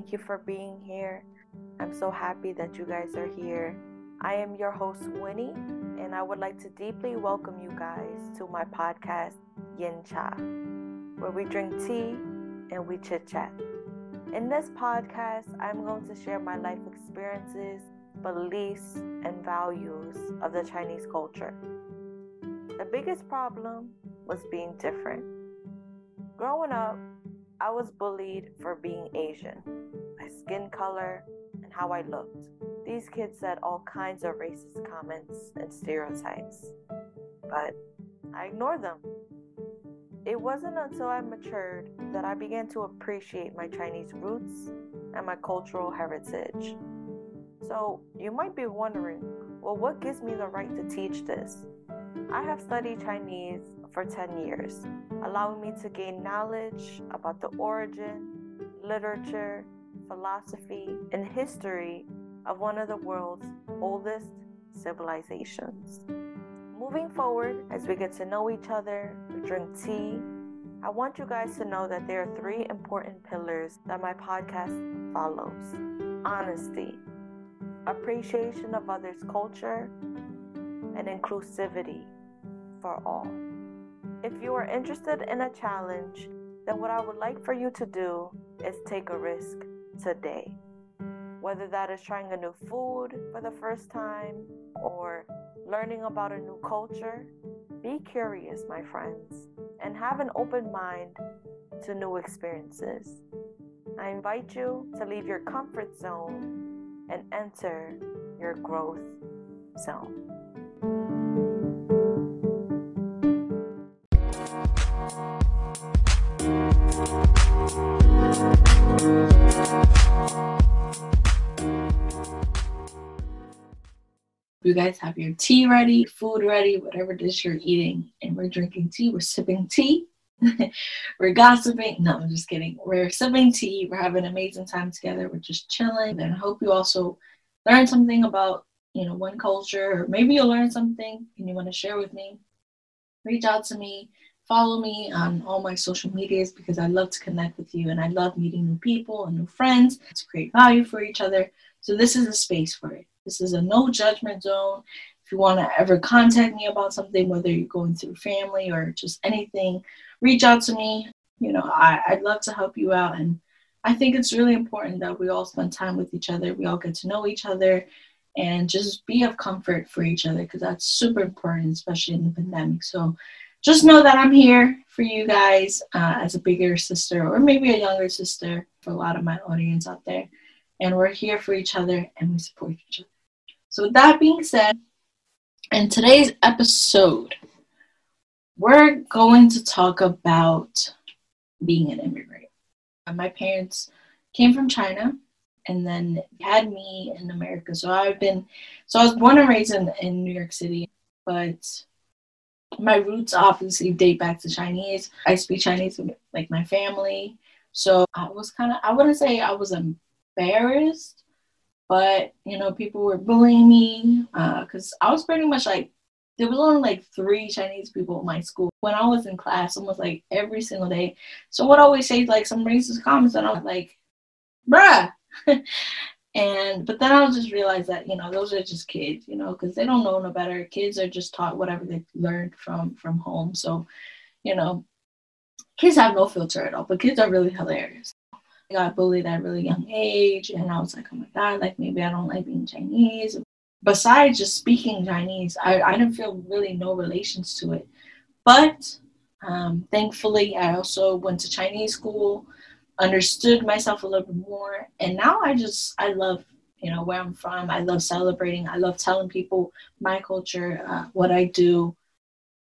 Thank you for being here. I'm so happy that you guys are here. I am your host, Winnie, and I would like to deeply welcome you guys to my podcast, Yin Cha, where we drink tea and we chit chat. In this podcast, I'm going to share my life experiences, beliefs, and values of the Chinese culture. The biggest problem was being different. Growing up, I was bullied for being Asian, my skin color, and how I looked. These kids said all kinds of racist comments and stereotypes, but I ignored them. It wasn't until I matured that I began to appreciate my Chinese roots and my cultural heritage. So, you might be wondering well, what gives me the right to teach this? I have studied Chinese for 10 years, allowing me to gain knowledge about the origin, literature, philosophy, and history of one of the world's oldest civilizations. Moving forward, as we get to know each other, we drink tea, I want you guys to know that there are three important pillars that my podcast follows honesty, appreciation of others' culture, and inclusivity for all. If you are interested in a challenge, then what I would like for you to do is take a risk today. Whether that is trying a new food for the first time or learning about a new culture, be curious, my friends, and have an open mind to new experiences. I invite you to leave your comfort zone and enter your growth zone. You guys have your tea ready, food ready, whatever dish you're eating, and we're drinking tea. We're sipping tea. we're gossiping. No, I'm just kidding. We're sipping tea. We're having an amazing time together. We're just chilling. And I hope you also learn something about, you know, one culture, or maybe you'll learn something and you want to share with me. Reach out to me. Follow me on all my social medias because I love to connect with you and I love meeting new people and new friends to create value for each other. So this is a space for it. This is a no judgment zone. If you want to ever contact me about something, whether you're going through family or just anything, reach out to me. You know, I, I'd love to help you out. And I think it's really important that we all spend time with each other. We all get to know each other and just be of comfort for each other because that's super important, especially in the pandemic. So just know that I'm here for you guys uh, as a bigger sister or maybe a younger sister for a lot of my audience out there and we're here for each other and we support each other. So, with that being said, in today's episode, we're going to talk about being an immigrant. Uh, my parents came from China and then had me in America. So I've been, so I was born and raised in, in New York City, but my roots obviously date back to Chinese. I speak Chinese with like my family. So I was kind of, I wouldn't say I was embarrassed, but you know, people were bullying me because uh, I was pretty much like there was only like three Chinese people in my school. When I was in class, almost like every single day, someone would always say like some racist comments, and I'm like, "Bruh." and but then I'll just realize that you know those are just kids, you know, because they don't know no better. Kids are just taught whatever they learned from from home. So, you know, kids have no filter at all. But kids are really hilarious. Got bullied at a really young age, and I was like, oh my god, like maybe I don't like being Chinese. Besides just speaking Chinese, I, I didn't feel really no relations to it. But um, thankfully, I also went to Chinese school, understood myself a little bit more, and now I just I love you know where I'm from. I love celebrating. I love telling people my culture, uh, what I do,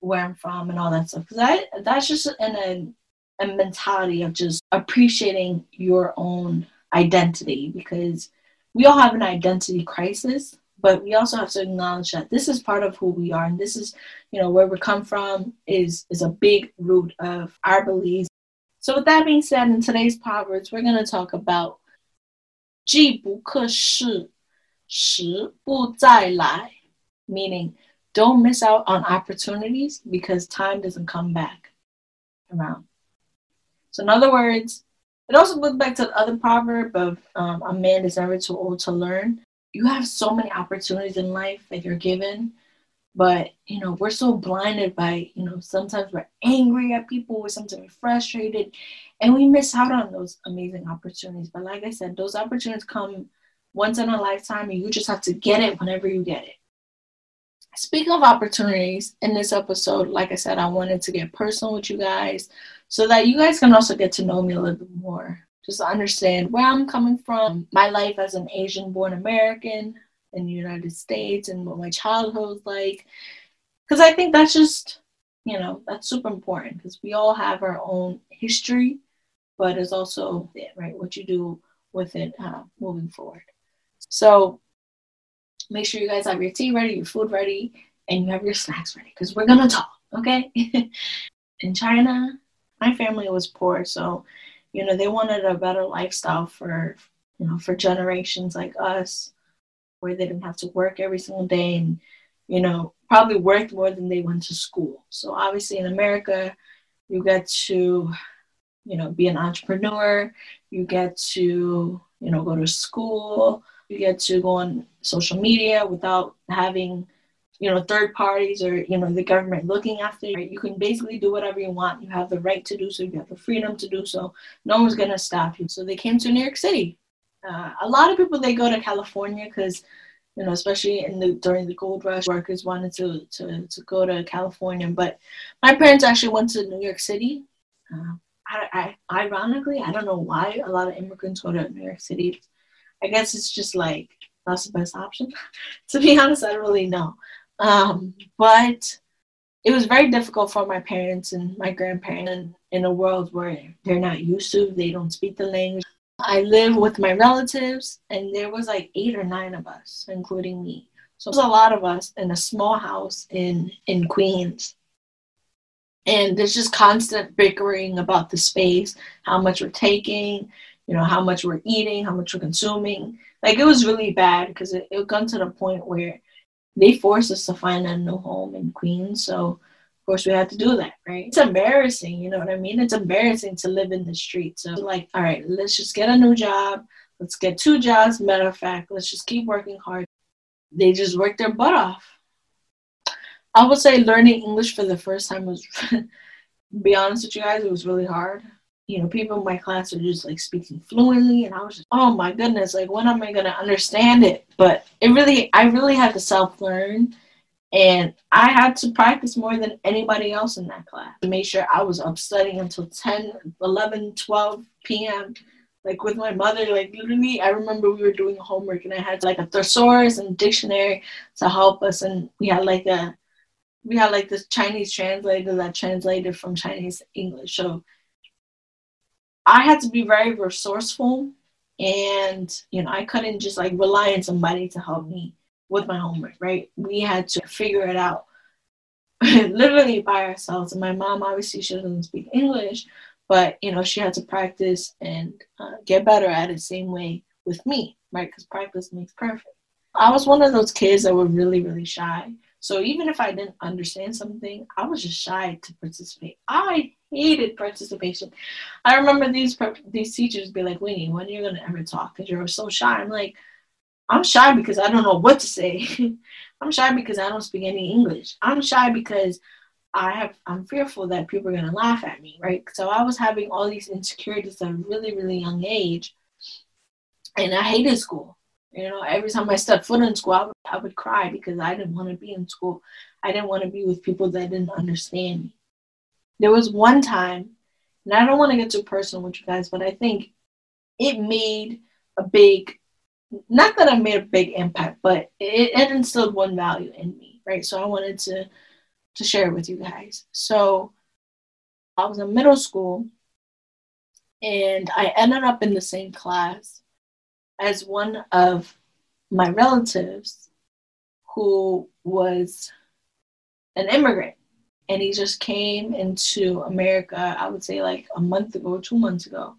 where I'm from, and all that stuff. Because I that's just in a and mentality of just appreciating your own identity because we all have an identity crisis but we also have to acknowledge that this is part of who we are and this is you know where we come from is is a big root of our beliefs. So with that being said in today's proverbs we're going to talk about 机不可失,时不再来, meaning don't miss out on opportunities because time doesn't come back around so, in other words, It also goes back to the other proverb of um, a man is never too old to learn. You have so many opportunities in life that you're given, but you know we're so blinded by you know sometimes we're angry at people, we're sometimes we're frustrated, and we miss out on those amazing opportunities. But like I said, those opportunities come once in a lifetime, and you just have to get it whenever you get it. Speaking of opportunities, in this episode, like I said, I wanted to get personal with you guys so that you guys can also get to know me a little bit more. Just to understand where I'm coming from, my life as an Asian born American in the United States, and what my childhood was like. Because I think that's just, you know, that's super important because we all have our own history, but it's also, right, what you do with it uh, moving forward. So make sure you guys have your tea ready, your food ready, and you have your snacks ready because we're gonna talk, okay? In China, my family was poor, so you know they wanted a better lifestyle for you know for generations like us, where they didn't have to work every single day and you know probably worked more than they went to school. So obviously in America, you get to you know be an entrepreneur, you get to you know go to school you get to go on social media without having you know third parties or you know the government looking after you. You can basically do whatever you want. You have the right to do so. You have the freedom to do so. No one's going to stop you. So they came to new york city. Uh, a lot of people they go to california because you know especially in the during the gold rush workers wanted to to, to go to california. But my parents actually went to new york city. Uh, I, I, ironically i don't know why a lot of immigrants go to new york city. I guess it's just like that's the best option. to be honest, I don't really know. Um, but it was very difficult for my parents and my grandparents in, in a world where they're not used to, they don't speak the language. I live with my relatives, and there was like eight or nine of us, including me. So there's a lot of us in a small house in in Queens. And there's just constant bickering about the space, how much we're taking, you know, how much we're eating, how much we're consuming. Like it was really bad because it, it got to the point where they forced us to find a new home in Queens. So of course we had to do that, right? It's embarrassing, you know what I mean? It's embarrassing to live in the street. So like, all right, let's just get a new job. Let's get two jobs. Matter of fact, let's just keep working hard. They just worked their butt off. I would say learning English for the first time was, be honest with you guys, it was really hard you know, people in my class are just like speaking fluently, and I was just, oh my goodness, like when am I gonna understand it? But it really, I really had to self learn, and I had to practice more than anybody else in that class to make sure I was up studying until 10, 11, 12 p.m. Like with my mother, like literally, I remember we were doing homework and I had like a thesaurus and dictionary to help us, and we had like a we had like this Chinese translator that translated from Chinese to English. So I had to be very resourceful and you know I couldn't just like rely on somebody to help me with my homework, right? We had to figure it out literally by ourselves. And my mom obviously she doesn't speak English, but you know she had to practice and uh, get better at it same way with me, right? Because practice makes perfect. I was one of those kids that were really really shy. So even if I didn't understand something, I was just shy to participate. I hated participation. I remember these these teachers be like, "Winnie, when are you gonna ever talk? Because you're so shy." I'm like, I'm shy because I don't know what to say. I'm shy because I don't speak any English. I'm shy because I have I'm fearful that people are gonna laugh at me, right? So I was having all these insecurities at a really, really young age. And I hated school. You know, every time I stepped foot in school, I I would cry because I didn't want to be in school. I didn't want to be with people that didn't understand me. There was one time, and I don't want to get too personal with you guys, but I think it made a big, not that I made a big impact, but it, it instilled one value in me, right? So I wanted to to share with you guys. So I was in middle school, and I ended up in the same class as one of my relatives who was an immigrant and he just came into America, I would say like a month ago, two months ago.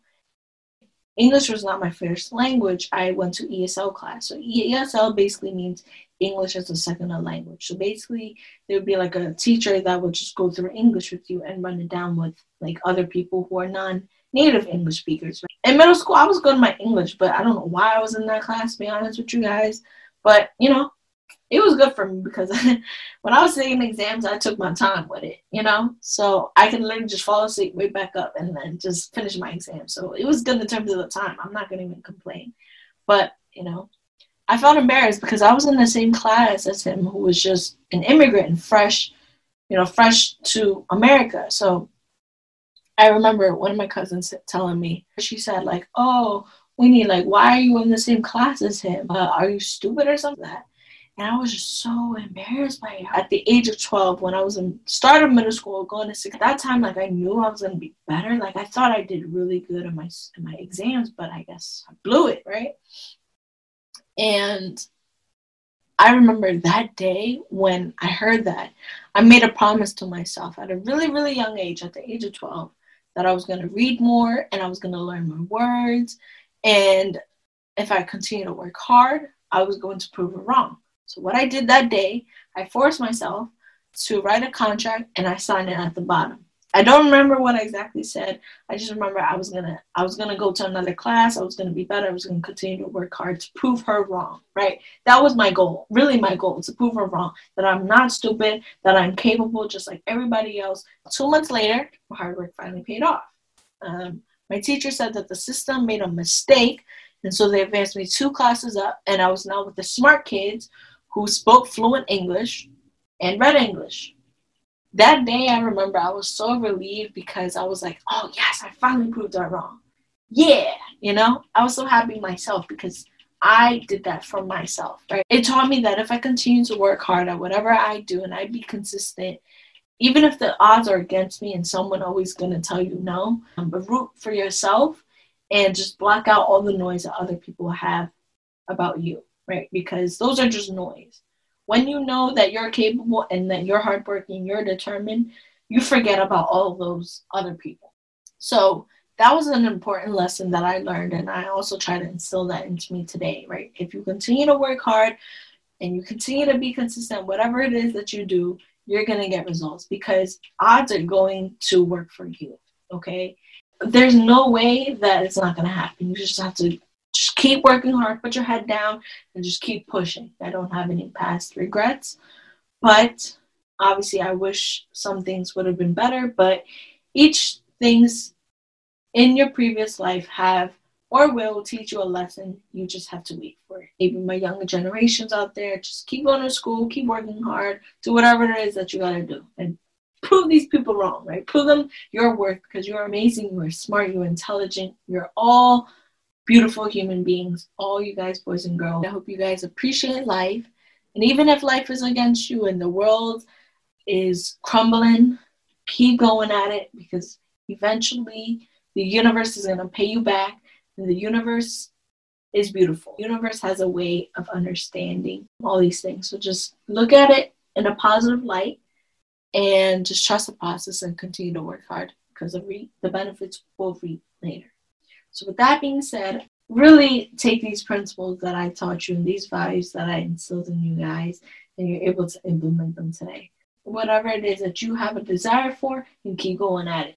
English was not my first language. I went to ESL class. So ESL basically means English as a second language. So basically, there would be like a teacher that would just go through English with you and run it down with like other people who are non native English speakers. In middle school, I was good in my English, but I don't know why I was in that class, to be honest with you guys. But, you know, it was good for me because when I was taking exams, I took my time with it, you know? So I could literally just fall asleep, wake back up, and then just finish my exam. So it was good in terms of the time. I'm not going to even complain. But, you know, I felt embarrassed because I was in the same class as him who was just an immigrant and fresh, you know, fresh to America. So I remember one of my cousins telling me, she said, like, oh, Winnie, like, why are you in the same class as him? Uh, are you stupid or something? And I was just so embarrassed by it. At the age of 12, when I was in start of middle school, going to six, that time, like, I knew I was to be better. Like, I thought I did really good in my, in my exams, but I guess I blew it, right? And I remember that day when I heard that, I made a promise to myself at a really, really young age, at the age of 12, that I was to read more and I was to learn more words. And if I continue to work hard, I was going to prove it wrong. So, what I did that day, I forced myself to write a contract and I signed it at the bottom. I don't remember what I exactly said. I just remember I was gonna I was gonna go to another class. I was gonna be better. I was gonna continue to work hard to prove her wrong. Right? That was my goal. Really, my goal to prove her wrong. That I'm not stupid. That I'm capable, just like everybody else. Two months later, my hard work finally paid off. Um, my teacher said that the system made a mistake, and so they advanced me two classes up, and I was now with the smart kids who spoke fluent English and read English that day I remember I was so relieved because I was like, oh yes, I finally proved her wrong. Yeah, you know, I was so happy myself because I did that for myself, right? It taught me that if I continue to work hard at whatever I do and I be consistent, even if the odds are against me and someone always gonna tell you no, um, but root for yourself and just block out all the noise that other people have about you, right? Because those are just noise when you know that you're capable and that you're hardworking, you're determined, you forget about all those other people. So that was an important lesson that I learned, and I also try to instill that into me today, right? If you continue to work hard and you continue to be consistent, whatever it is that you do, you're going to get results because odds are going to work for you, okay? There's no way that it's not going to happen. You just have to keep working hard, put your head down, and just keep pushing. I don't have any past regrets, but obviously, I wish some things would have been better. But each things in your previous life have or will teach you a lesson. You just have to wait for it. Maybe my younger generations out there, just keep going to school, keep working hard, do whatever it is that you got to do, and prove these people wrong, right? Prove them your worth because you're amazing, you're smart, you're intelligent, you're all beautiful human beings, all you guys, boys and girls. I hope you guys appreciate life. And even if life is against you and the world is crumbling, keep going at it because eventually the universe is going to pay you back. And the universe is beautiful. The universe has a way of understanding all these things. So just look at it in a positive light and just trust the process and continue to work hard because the, the benefits will reap later. So, with that being said, really take these principles that I taught you and these values that I instilled in you guys, and you're able to implement them today. Whatever it is that you have a desire for, you keep going at it.